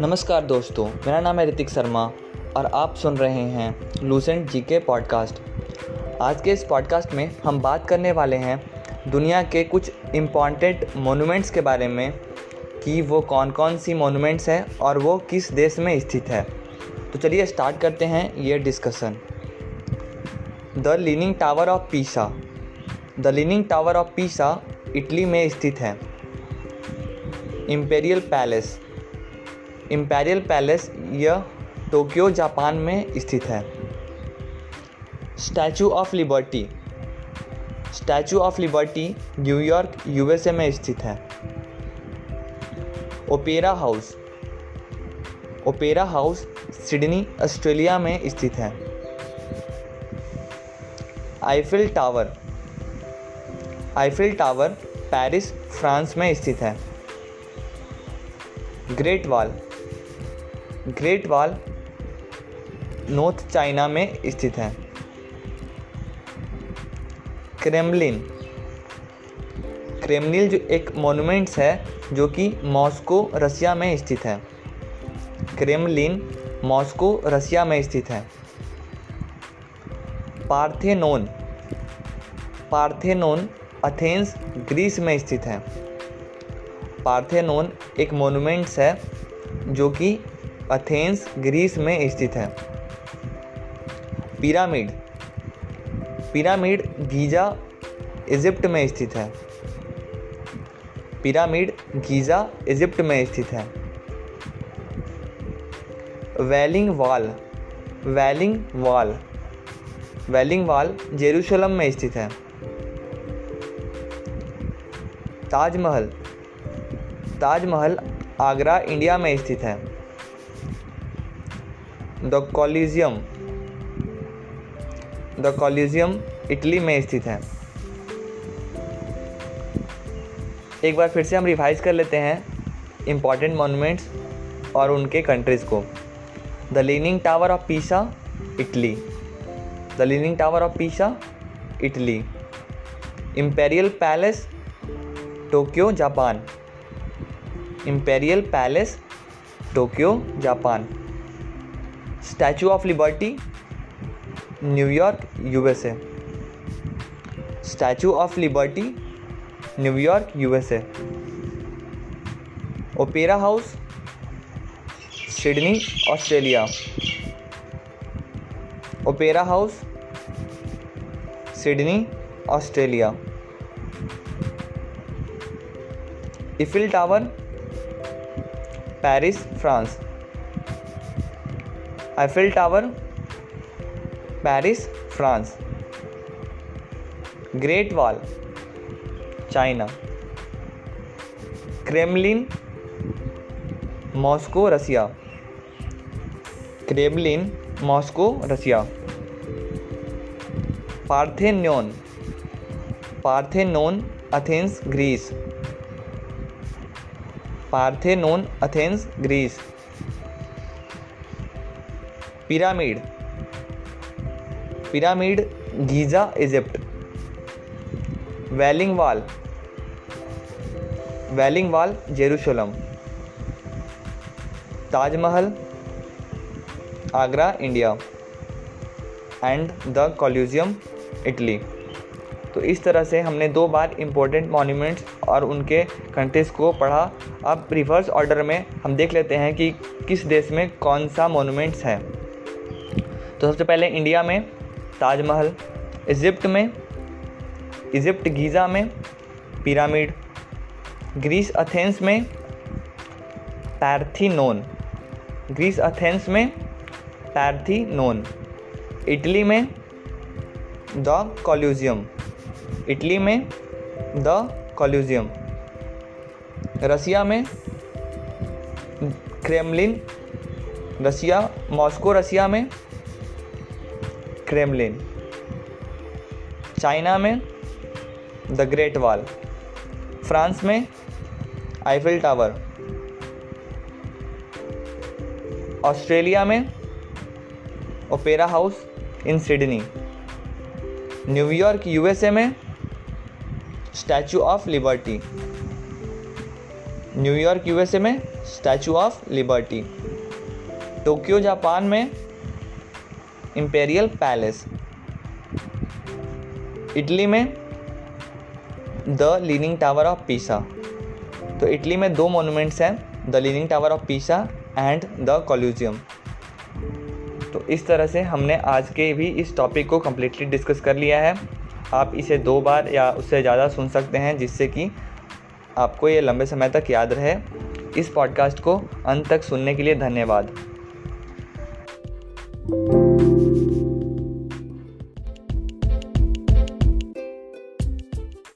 नमस्कार दोस्तों, मेरा नाम है ऋतिक शर्मा और आप सुन रहे हैं लूसेंट जी के पॉडकास्ट आज के इस पॉडकास्ट में हम बात करने वाले हैं दुनिया के कुछ इंपॉर्टेंट मोनूमेंट्स के बारे में कि वो कौन कौन सी मोनूमेंट्स हैं और वो किस देश में स्थित है। तो चलिए स्टार्ट करते हैं ये discussion the Leaning Tower of Pisa the Leaning Tower of Pisa Italy में स्थित है। इम्पेरियल पैलेस इम्पेरियल पैलेस यह टोक्यो जापान में स्थित है। Statue of Liberty Statue of Liberty New York USA में स्थित है। Opera House Opera House Sydney Australia में स्थित है। Eiffel Tower Eiffel Tower Paris France में स्थित है। Great Wall Great Wall north China में स्थित है। क्रेमलिन। क्रेमलिन जो एक मोनूमेंट्स है, जो कि मॉस्को रसिया में स्थित है। क्रेमलिन मॉस्को रसिया में स्थित है। पार्थेनोन। पार्थेनोन अथेंस ग्रीस में स्थित है। पार्थेनोन एक मोनूमेंट्स है, जो कि अथेंस ग्रीस में स्थित है। पिरामिड पिरामिड गीजा इजिप्ट में स्थित है। पिरामिड गीजा इजिप्ट में स्थित है। Wailing Wall Wailing Wall Wailing Wall Jerusalem में स्थित है। ताजमहल ताजमहल आगरा इंडिया में स्थित है। The Colosseum the Colosseum Italy में स्थित है। एक बार फिर से हम रिवाइज कर लेते हैं इंपॉर्टेंट मोनूमेंट्स और उनके कंट्रीज़ को। The Leaning Tower of Pisa Italy. The Leaning Tower of Pisa Italy. Imperial Palace Tokyo Japan Imperial Palace Tokyo Japan Statue of Liberty New York USA. Statue of Liberty New York USA. Opera House, Sydney, Australia. Opera House, Sydney, Australia. Eiffel Tower, Paris, France. Eiffel Tower Paris France Great Wall China Kremlin Moscow Russia Kremlin Moscow Russia Parthenon Parthenon Athens Greece Parthenon Athens Greece pyramid pyramid Giza Egypt Wailing Wall Wailing Wall Jerusalem Taj Mahal Agra India and the Colosseum Italy तो इस तरह से हमने दो बार important monuments और उनके countries को पढ़ा। अब रिवर्स ऑर्डर में हम देख लेते हैं कि किस देश में कौन सा मोनूमेंट्स है। तो सबसे पहले इंडिया में, ताजमहल इजिप्ट में इजिप्ट गीज़ा में, पिरामिड, ग्रीस अथेंस में, पैरथीनोन, ग्रीस अथेंस में, पैरथीनोन, इटली में, द कॉल्यूजियम, इटली में, द कॉल्यूजियम, रसिया में, क्रेमलिन, रसिया, मॉस्को, रसिया में क्रेमलिन चाइना में द ग्रेट वॉल फ्रांस में आईफिल टावर ऑस्ट्रेलिया में Opera House in Sydney New York USA में Statue of Liberty New York USA में Statue of Liberty Tokyo Japan में Imperial Palace Italy में the Leaning Tower of Pisa तो Italy में दो monuments हैं the Leaning Tower of Pisa and the Colosseum तो इस तरह से हमने आज के भी इस टॉपिक को कम्प्लीटली डिस्कस कर लिया है। आप इसे दो बार या उससे ज़्यादा सुन सकते हैं, जिससे कि आपको ये लंबे समय तक याद रहे। इस पॉडकास्ट को अंत तक सुनने के लिए धन्यवाद।